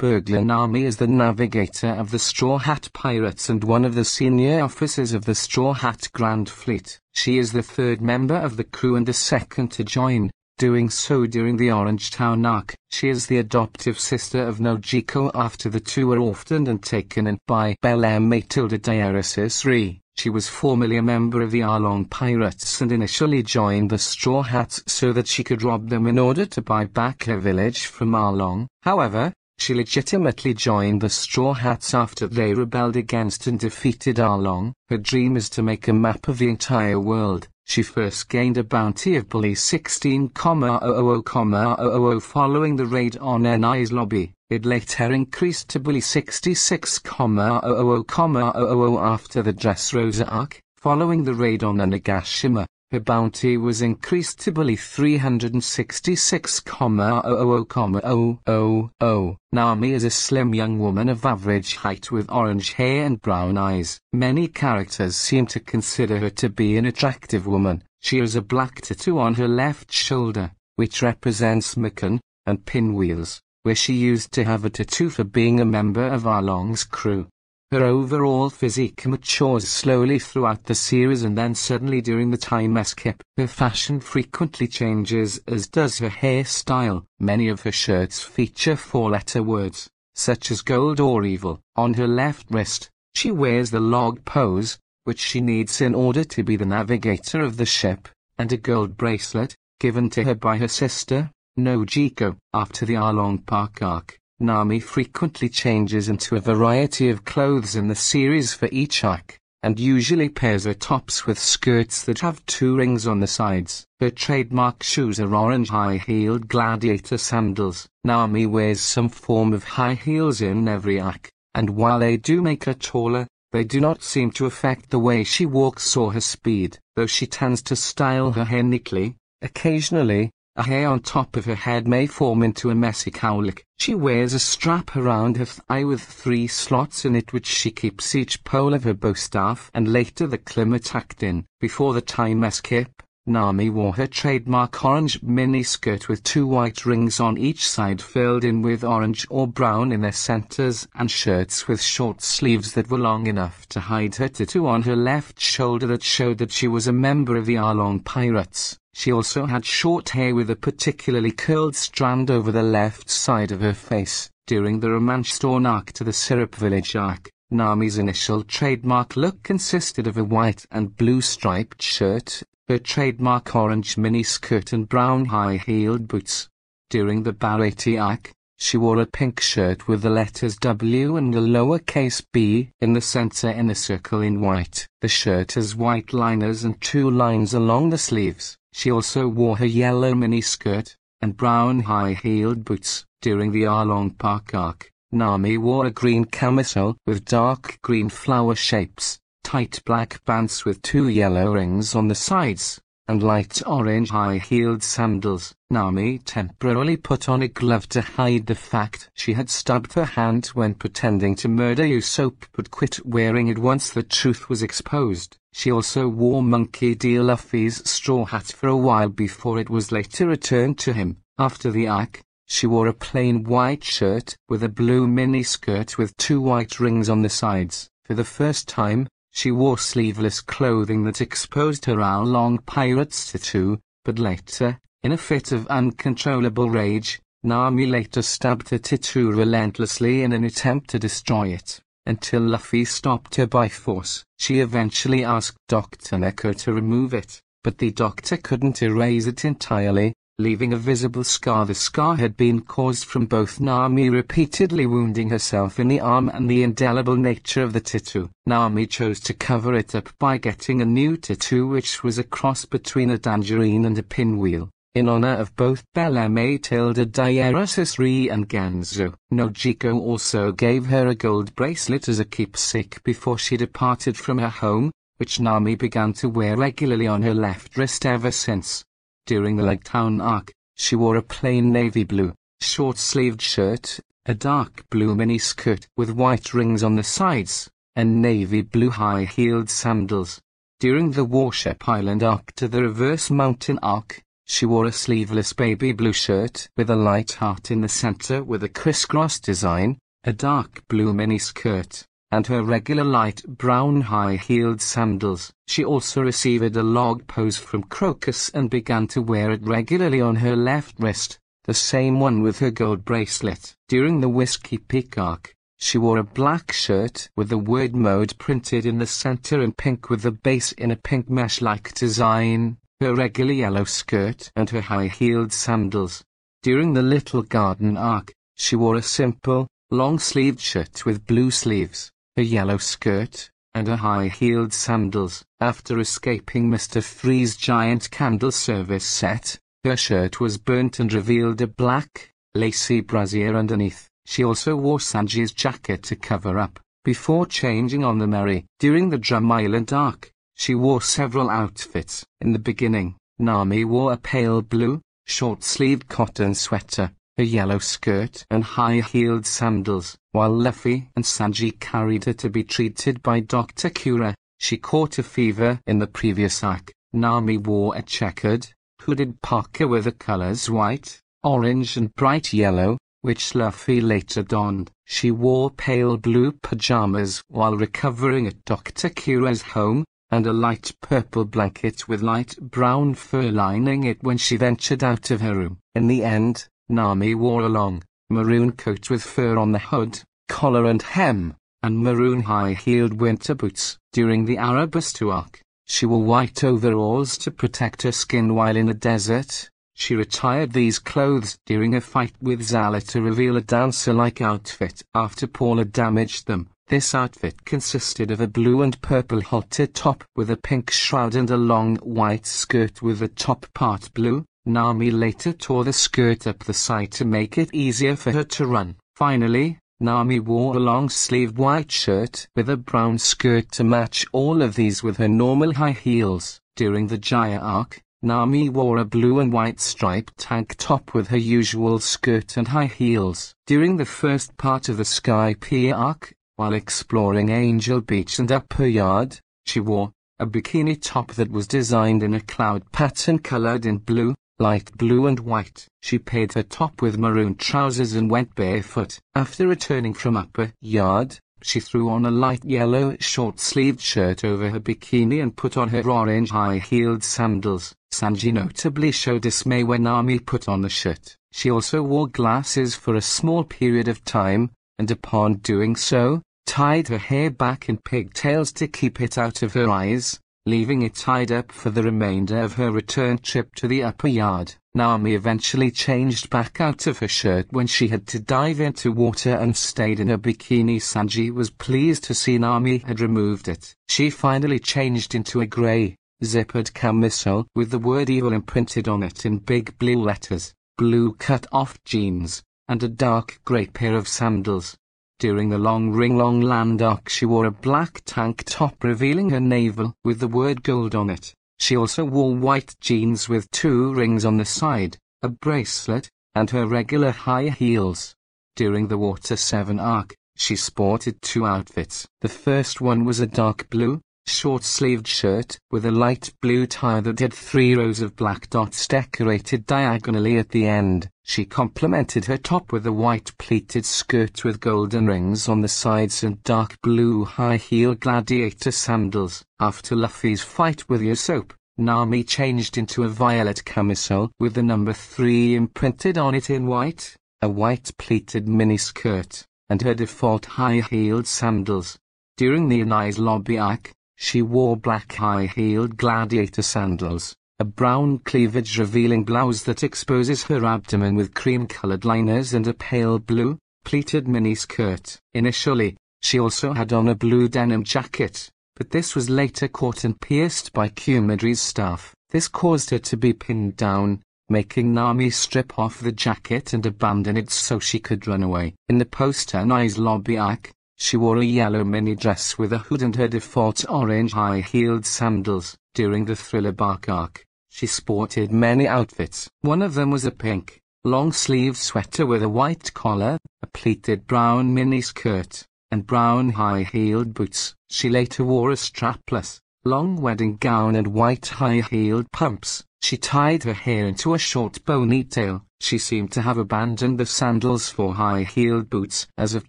Nami is the navigator of the Straw Hat Pirates and one of the senior officers of the Straw Hat Grand Fleet. She is the third member of the crew and the second to join, doing so during the Orangetown arc. She is the adoptive sister of Nojiko after the two were orphaned and taken in by Belle Matilda Diaresis Re. She was formerly a member of the Arlong Pirates and initially joined the Straw Hats so that she could rob them in order to buy back her village from Arlong. However, she legitimately joined the Straw Hats after they rebelled against and defeated Arlong. Her dream is to make a map of the entire world. She first gained a bounty of police 16,000,000 following the raid on Enies Lobby. It later increased to Belly 66,000,000 after the Dressrosa arc, following the raid on Onigashima. Her bounty was increased to Belly 366,000,000. Nami is a slim young woman of average height with orange hair and brown eyes. Many characters seem to consider her to be an attractive woman. She has a black tattoo on her left shoulder, which represents Mikan, and pinwheels where she used to have a tattoo for being a member of Arlong's crew. Her overall physique matures slowly throughout the series and then suddenly during the time skip. Her fashion frequently changes as does her hairstyle. Many of her shirts feature four-letter words, such as gold or evil. On her left wrist, she wears the log pose, which she needs in order to be the navigator of the ship, and a gold bracelet, given to her by her sister, Nojiko. After the Arlong Park arc, Nami frequently changes into a variety of clothes in the series for each arc, and usually pairs her tops with skirts that have two rings on the sides. Her trademark shoes are orange high-heeled gladiator sandals. Nami wears some form of high heels in every arc, and while they do make her taller, they do not seem to affect the way she walks or her speed, though she tends to style her hair neatly. Occasionally, a hair on top of her head may form into a messy cowlick. She wears a strap around her thigh with three slots in it which she keeps each pole of her bow staff and later the climber tucked in. Before the time skip, Nami wore her trademark orange mini skirt with two white rings on each side filled in with orange or brown in their centers and shirts with short sleeves that were long enough to hide her tattoo on her left shoulder that showed that she was a member of the Arlong Pirates. She also had short hair with a particularly curled strand over the left side of her face. During the Romance Storm arc to the Syrup Village arc, Nami's initial trademark look consisted of a white and blue striped shirt, her trademark orange mini skirt and brown high-heeled boots. During the Baratie arc, she wore a pink shirt with the letters W and a lowercase b in the center in a circle in white. The shirt has white liners and two lines along the sleeves. She also wore her yellow miniskirt and brown high-heeled boots. During the Arlong Park arc, Nami wore a green camisole with dark green flower shapes, tight black pants with two yellow rings on the sides, and light orange high-heeled sandals. Nami temporarily put on a glove to hide the fact she had stubbed her hand when pretending to murder Usopp but quit wearing it once the truth was exposed. She also wore Monkey D. Luffy's straw hat for a while before it was later returned to him. After the arc, she wore a plain white shirt with a blue mini skirt with two white rings on the sides. For the first time, she wore sleeveless clothing that exposed her long Pirates tattoo, but later, in a fit of uncontrollable rage, Nami later stabbed her tattoo relentlessly in an attempt to destroy it until Luffy stopped her by force. She eventually asked Dr. Nako to remove it, but the doctor couldn't erase it entirely, leaving a visible scar. The scar had been caused from both Nami repeatedly wounding herself in the arm and the indelible nature of the tattoo. Nami chose to cover it up by getting a new tattoo which was a cross between a tangerine and a pinwheel in honor of both Belle Matilda Diaresis Re and Genzo. Nojiko also gave her a gold bracelet as a keepsake before she departed from her home, which Nami began to wear regularly on her left wrist ever since. During the Loguetown arc, she wore a plain navy blue, short-sleeved shirt, a dark blue mini-skirt with white rings on the sides, and navy blue high-heeled sandals. During the Warship Island arc to the Reverse Mountain arc, she wore a sleeveless baby blue shirt with a light heart in the center with a crisscross design, a dark blue miniskirt, and her regular light brown high-heeled sandals. She also received a log pose from Crocus and began to wear it regularly on her left wrist, the same one with her gold bracelet. During the Whiskey arc, she wore a black shirt with the word mode printed in the center in pink with the base in a pink mesh-like design, her regular yellow skirt and her high-heeled sandals. During the Little Garden arc, she wore a simple, long-sleeved shirt with blue sleeves a yellow skirt, and a high-heeled sandals. After escaping Mr. 3's giant candle service set, her shirt was burnt and revealed a black, lacy brassiere underneath. She also wore Sanji's jacket to cover up, before changing on the Merry. During the Drum Island arc, she wore several outfits. In the beginning, Nami wore a pale blue, short-sleeved cotton sweater, a yellow skirt and high-heeled sandals. While Luffy and Sanji carried her to be treated by Dr. Kureha, she caught a fever in the previous arc. Nami wore a checkered, hooded parka with the colors white, orange and bright yellow, which Luffy later donned. She wore pale blue pajamas while recovering at Dr. Kureha's home, and a light purple blanket with light brown fur lining it when she ventured out of her room. In the end, Nami wore a long, maroon coat with fur on the hood, collar and hem, and maroon high-heeled winter boots. During the Alabasta arc, she wore white overalls to protect her skin while in the desert. She retired these clothes during a fight with Zala to reveal a dancer-like outfit after Paula damaged them. This outfit consisted of a blue and purple halter top with a pink shroud and a long white skirt with the top part blue, Nami later tore the skirt up the side to make it easier for her to run. Finally, Nami wore a long-sleeved white shirt with a brown skirt to match all of these with her normal high heels. During the Jaya arc, Nami wore a blue and white striped tank top with her usual skirt and high heels. During the first part of the Skypiea arc, while exploring Angel Beach and Upper Yard, she wore a bikini top that was designed in a cloud pattern colored in blue, light blue and white. She paired her top with maroon trousers and went barefoot. After returning from upper yard, she threw on a light yellow short-sleeved shirt over her bikini and put on her orange high-heeled sandals. Sanji notably showed dismay when Nami put on the shirt. She also wore glasses for a small period of time, and upon doing so, tied her hair back in pigtails to keep it out of her eyes leaving it tied up for the remainder of her return trip to the upper yard. Nami eventually changed back out of her shirt when she had to dive into water and stayed in her bikini. Sanji was pleased to see Nami had removed it. She finally changed into a grey, zippered camisole with the word evil imprinted on it in big blue letters, blue cut-off jeans, and a dark grey pair of sandals. During the long ring long land arc she wore a black tank top revealing her navel with the word gold on it. She also wore white jeans with two rings on the side, a bracelet, and her regular high heels. During the Water 7 arc, she sported two outfits. The first one was a dark blue, short-sleeved shirt with a light blue tie that had three rows of black dots decorated diagonally at the end. She complemented her top with a white pleated skirt with golden rings on the sides and dark blue high-heel gladiator sandals. After Luffy's fight with Usopp, Nami changed into a violet camisole with the number 3 imprinted on it in white, a white pleated miniskirt, and her default high-heeled sandals. During the Enies lobby arc, she wore black high-heeled gladiator sandals, a brown cleavage-revealing blouse that exposes her abdomen with cream-colored liners and a pale blue, pleated mini-skirt. Initially, she also had on a blue denim jacket, but this was later caught and pierced by Kumadori's staff. This caused her to be pinned down, making Nami strip off the jacket and abandon it so she could run away. In the post-Enies lobby arc, she wore a yellow mini dress with a hood and her default orange high-heeled sandals. During the thriller bark arc, she sported many outfits. One of them was a pink, long-sleeved sweater with a white collar, a pleated brown miniskirt, and brown high-heeled boots. She later wore a strapless, long wedding gown and white high-heeled pumps. She tied her hair into a short ponytail. She seemed to have abandoned the sandals for high-heeled boots as of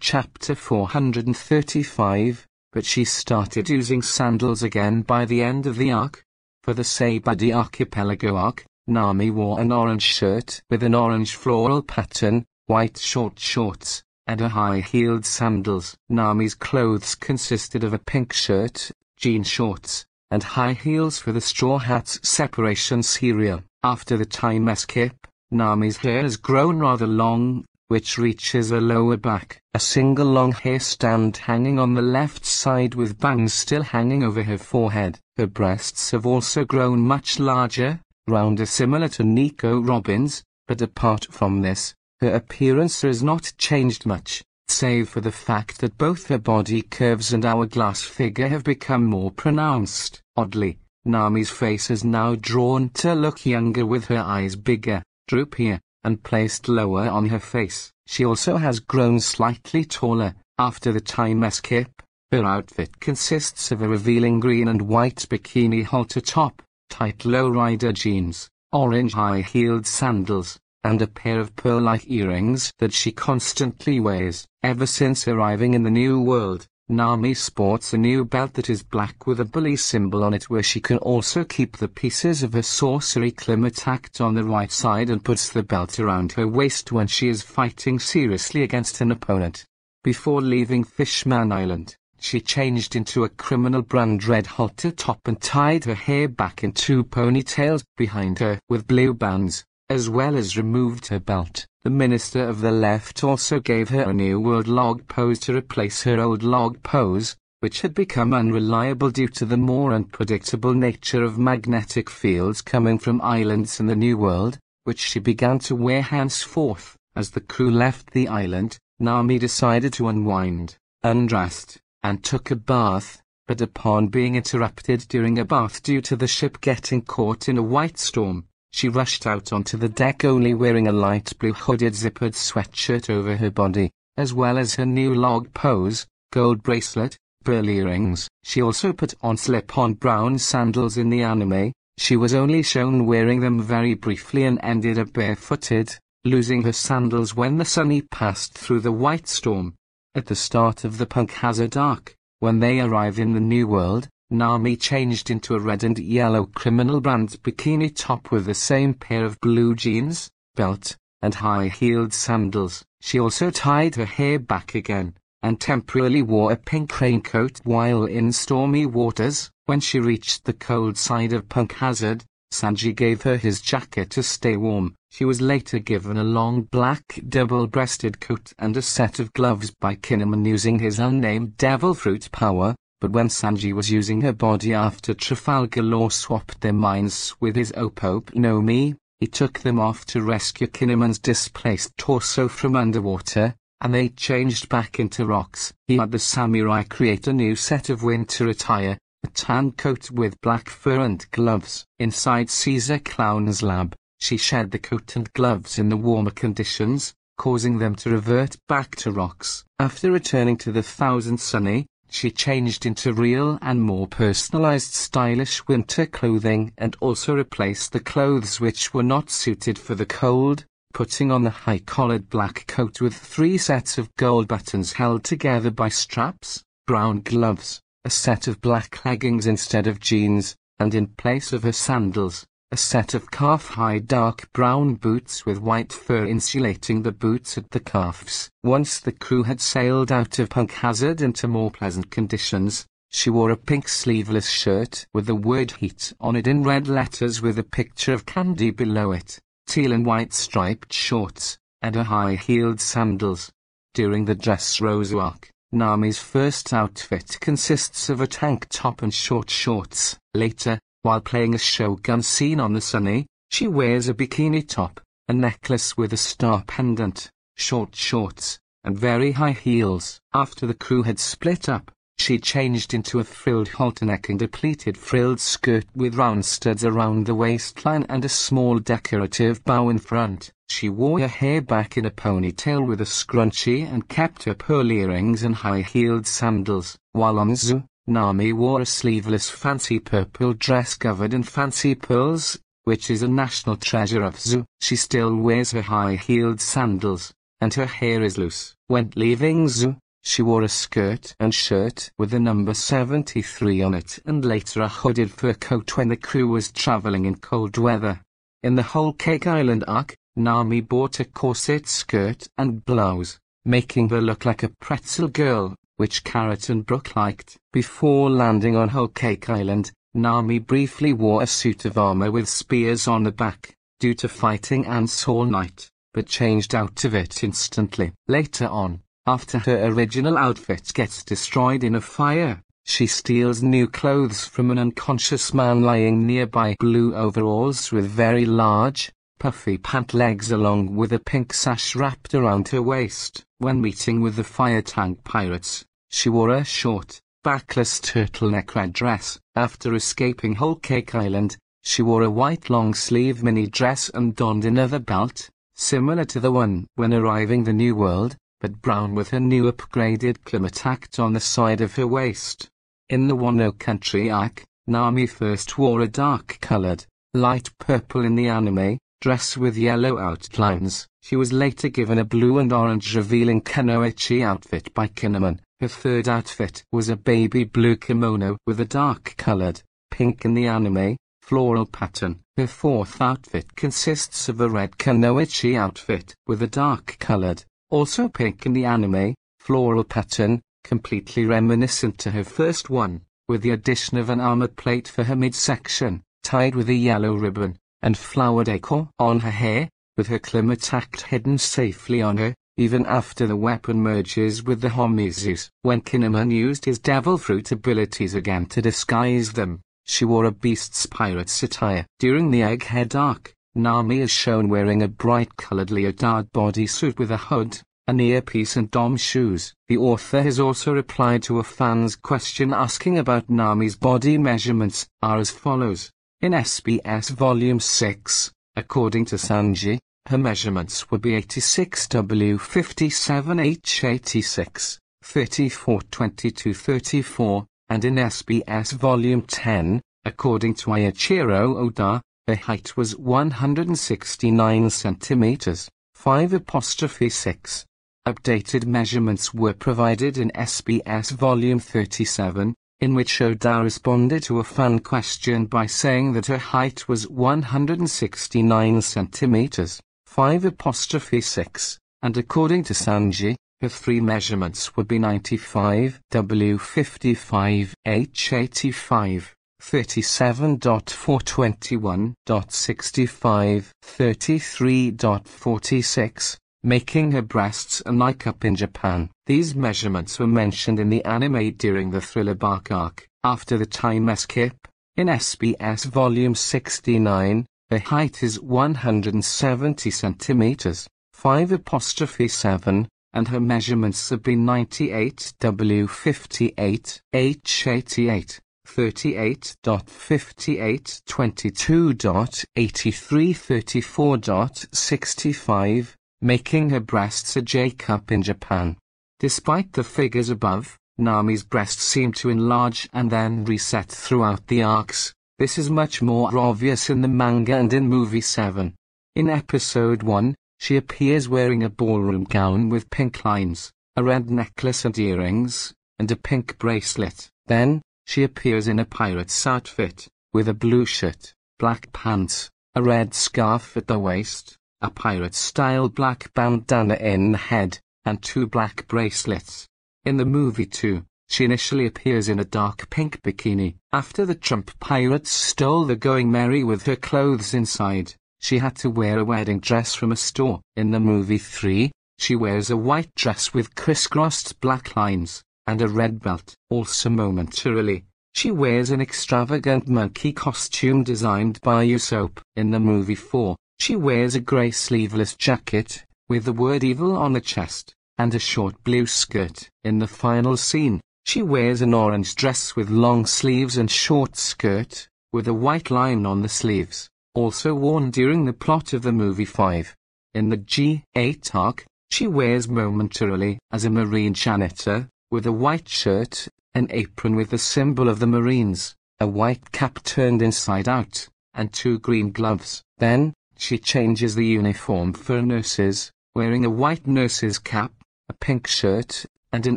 chapter 435, but she started using sandals again by the end of the arc. For the Sabaody Archipelago arc, Nami wore an orange shirt with an orange floral pattern, white short shorts, and a high-heeled sandals. Nami's clothes consisted of a pink shirt, jean shorts, and high heels for the Straw Hats separation serial. After the time skip, Nami's hair has grown rather long, which reaches her lower back. A single long hair stand hanging on the left side with bangs still hanging over her forehead. Her breasts have also grown much larger, rounder similar to Nico Robin's, but apart from this, her appearance has not changed much, save for the fact that both her body curves and hourglass figure have become more pronounced. Oddly, Nami's face is now drawn to look younger with her eyes bigger, droopier, and placed lower on her face. She also has grown slightly taller, after the time skip. Her outfit consists of a revealing green and white bikini halter top, tight low-rider jeans, orange high-heeled sandals, and a pair of pearl-like earrings that she constantly wears. Ever since arriving in the New World, Nami sports a new belt that is black with a Belly symbol on it where she can also keep the pieces of her sorcery Clima-Tact on the right side and puts the belt around her waist when she is fighting seriously against an opponent. Before leaving Fishman Island, she changed into a criminal brand red halter top and tied her hair back in two ponytails behind her with blue bands as well as removed her belt. The minister of the left also gave her a new world log pose to replace her old log pose, which had become unreliable due to the more unpredictable nature of magnetic fields coming from islands in the New World, which she began to wear henceforth. As the crew left the island, Nami decided to unwind, undressed, and took a bath, but upon being interrupted during a bath due to the ship getting caught in a white storm, she rushed out onto the deck only wearing a light blue hooded zippered sweatshirt over her body, as well as her new log pose, gold bracelet, pearl earrings. She also put on slip-on brown sandals in the anime, she was only shown wearing them very briefly and ended up barefooted, losing her sandals when the sunny passed through the white storm. At the start of the Punk Hazard arc, when they arrive in the New World, Nami changed into a red and yellow criminal brand bikini top with the same pair of blue jeans, belt, and high-heeled sandals. She also tied her hair back again, and temporarily wore a pink raincoat while in stormy waters. When she reached the cold side of Punk Hazard, Sanji gave her his jacket to stay warm. She was later given a long black double-breasted coat and a set of gloves by Kinemon using his unnamed devil fruit power, but when Sanji was using her body after Trafalgar Law swapped their minds with his Ope Ope no Mi, he took them off to rescue Kinemon's displaced torso from underwater, and they changed back into rocks. He had the samurai create a new set of winter attire, a tan coat with black fur and gloves. Inside Caesar Clown's lab, she shed the coat and gloves in the warmer conditions, causing them to revert back to rocks. After returning to the Thousand Sunny, she changed into real and more personalized stylish winter clothing and also replaced the clothes which were not suited for the cold, putting on the high-collared black coat with three sets of gold buttons held together by straps, brown gloves, a set of black leggings instead of jeans, and in place of her sandals, a set of calf-high dark brown boots with white fur insulating the boots at the calves. Once the crew had sailed out of Punk Hazard into more pleasant conditions, she wore a pink sleeveless shirt with the word heat on it in red letters with a picture of candy below it, teal and white striped shorts, and her high-heeled sandals. During the Dressrosa arc, Nami's first outfit consists of a tank top and short shorts. Later, while playing a shogun scene on the Sunny, she wears a bikini top, a necklace with a star pendant, short shorts, and very high heels. After the crew had split up, she changed into a frilled halterneck and a pleated frilled skirt with round studs around the waistline and a small decorative bow in front. She wore her hair back in a ponytail with a scrunchie and kept her pearl earrings and high-heeled sandals, while on Zou, Nami wore a sleeveless fancy purple dress covered in fancy pearls, which is a national treasure of Zou. She still wears her high-heeled sandals, and her hair is loose. When leaving Zou, she wore a skirt and shirt with the number 73 on it and later a hooded fur coat when the crew was traveling in cold weather. In the Whole Cake Island arc, Nami bought a corset skirt and blouse, making her look like a pretzel girl, which Carrot and Brook liked. Before landing on Whole Cake Island, Nami briefly wore a suit of armor with spears on the back, due to fighting ants all night, but changed out of it instantly. Later on, after her original outfit gets destroyed in a fire, she steals new clothes from an unconscious man lying nearby blue overalls with very large, puffy pant legs along with a pink sash wrapped around her waist. When meeting with the fire tank pirates, she wore a short, backless turtleneck red dress. After escaping Whole Cake Island, she wore a white long-sleeve mini dress and donned another belt, similar to the one when arriving the New World, but brown with her new upgraded Clima-Tact on the side of her waist. In the Wano Country arc, Nami first wore a dark-colored, light purple in the anime, dress with yellow outlines. She was later given a blue and orange revealing Kunoichi outfit by Kinemon. Her third outfit was a baby blue kimono with a dark-colored, pink in the anime, floral pattern. Her fourth outfit consists of a red Kunoichi outfit with a dark-colored, also pink in the anime, floral pattern, completely reminiscent to her first one, with the addition of an armor plate for her midsection, tied with a yellow ribbon, and flower decor on her hair, with her Clima-Tact hidden safely on her, even after the weapon merges with the Homizus. When Kinemon used his devil fruit abilities again to disguise them, she wore a beast's pirate's attire. During the Egghead arc, Nami is shown wearing a bright-colored leotard bodysuit with a hood, an earpiece and dom shoes. The author has also replied to a fan's question asking about Nami's body measurements, are as follows. In SBS Volume 6, according to Sanji, her measurements would be 86W57H86, 342234, and in SBS Volume 10, according to Eiichiro Oda, her height was 169 centimeters, 5 apostrophe 6. Updated measurements were provided in SBS Volume 37, in which Oda responded to a fan question by saying that her height was 169 centimeters, 5 apostrophe 6, and according to Sanji, her three measurements would be 95 W55 H85. 37.421.65, 33.46, making her breasts a Nike-up in Japan. These measurements were mentioned in the anime during the Thriller Bark arc. After the time skip, in SBS Volume 69, her height is 170 centimeters, 5 apostrophe 7, and her measurements have been 98 W58 H88. 38.58 22.83 making her breasts a J-cup in Japan. Despite the figures above, Nami's breasts seem to enlarge and then reset throughout the arcs. This is much more obvious in the manga and in movie 7. In episode 1, she appears wearing a ballroom gown with pink lines, a red necklace and earrings, and a pink bracelet. Then, she appears in a pirate's outfit, with a blue shirt, black pants, a red scarf at the waist, a pirate-style black bandana in the head, and two black bracelets. In the movie too, she initially appears in a dark pink bikini. After the Trump pirates stole the Going Merry with her clothes inside, she had to wear a wedding dress from a store. In the movie 3, she wears a white dress with crisscrossed black lines, and a red belt. Also momentarily, she wears an extravagant monkey costume designed by Usopp. In the movie 4, she wears a grey sleeveless jacket, with the word evil on the chest, and a short blue skirt. In the final scene, she wears an orange dress with long sleeves and short skirt, with a white line on the sleeves, also worn during the plot of the movie 5. In the G8 arc, she wears momentarily as a marine janitor, with a white shirt, an apron with the symbol of the Marines, a white cap turned inside out, and two green gloves. Then, she changes the uniform for nurses, wearing a white nurse's cap, a pink shirt, and an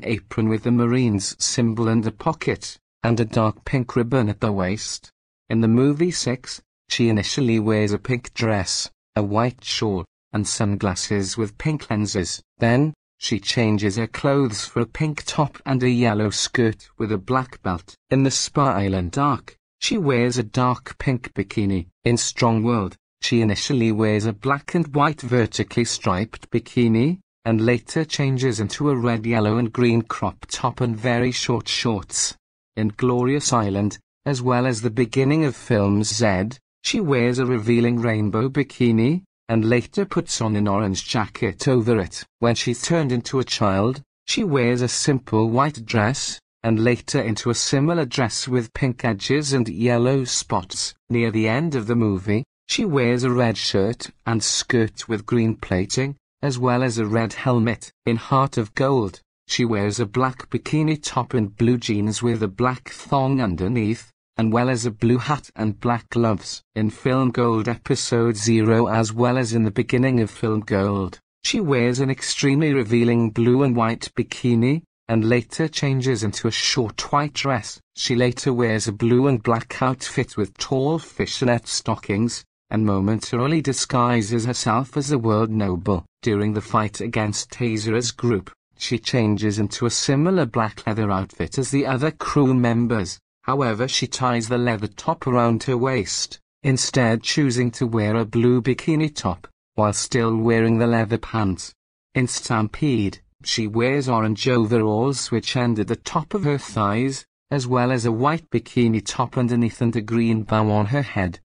apron with the Marines symbol in the pocket, and a dark pink ribbon at the waist. In the movie 6, she initially wears a pink dress, a white shawl, and sunglasses with pink lenses. Then, she changes her clothes for a pink top and a yellow skirt with a black belt. In the Spa Island arc, she wears a dark pink bikini. In Strong World, she initially wears a black and white vertically striped bikini, and later changes into a red, yellow and green crop top and very short shorts. In Glorious Island, as well as the beginning of film Z, she wears a revealing rainbow bikini, and later puts on an orange jacket over it. When she's turned into a child, she wears a simple white dress, and later into a similar dress with pink edges and yellow spots. Near the end of the movie, she wears a red shirt and skirt with green plating, as well as a red helmet. In Heart of Gold, she wears a black bikini top and blue jeans with a black thong underneath, and well as a blue hat and black gloves. In Film Gold Episode 0 as well as in the beginning of Film Gold, she wears an extremely revealing blue and white bikini, and later changes into a short white dress. She later wears a blue and black outfit with tall fishnet stockings, and momentarily disguises herself as a world noble. During the fight against Tesoro's group, she changes into a similar black leather outfit as the other crew members, However she ties the leather top around her waist, instead choosing to wear a blue bikini top, while still wearing the leather pants. In Stampede, she wears orange overalls which end at the top of her thighs, as well as a white bikini top underneath and a green bow on her head.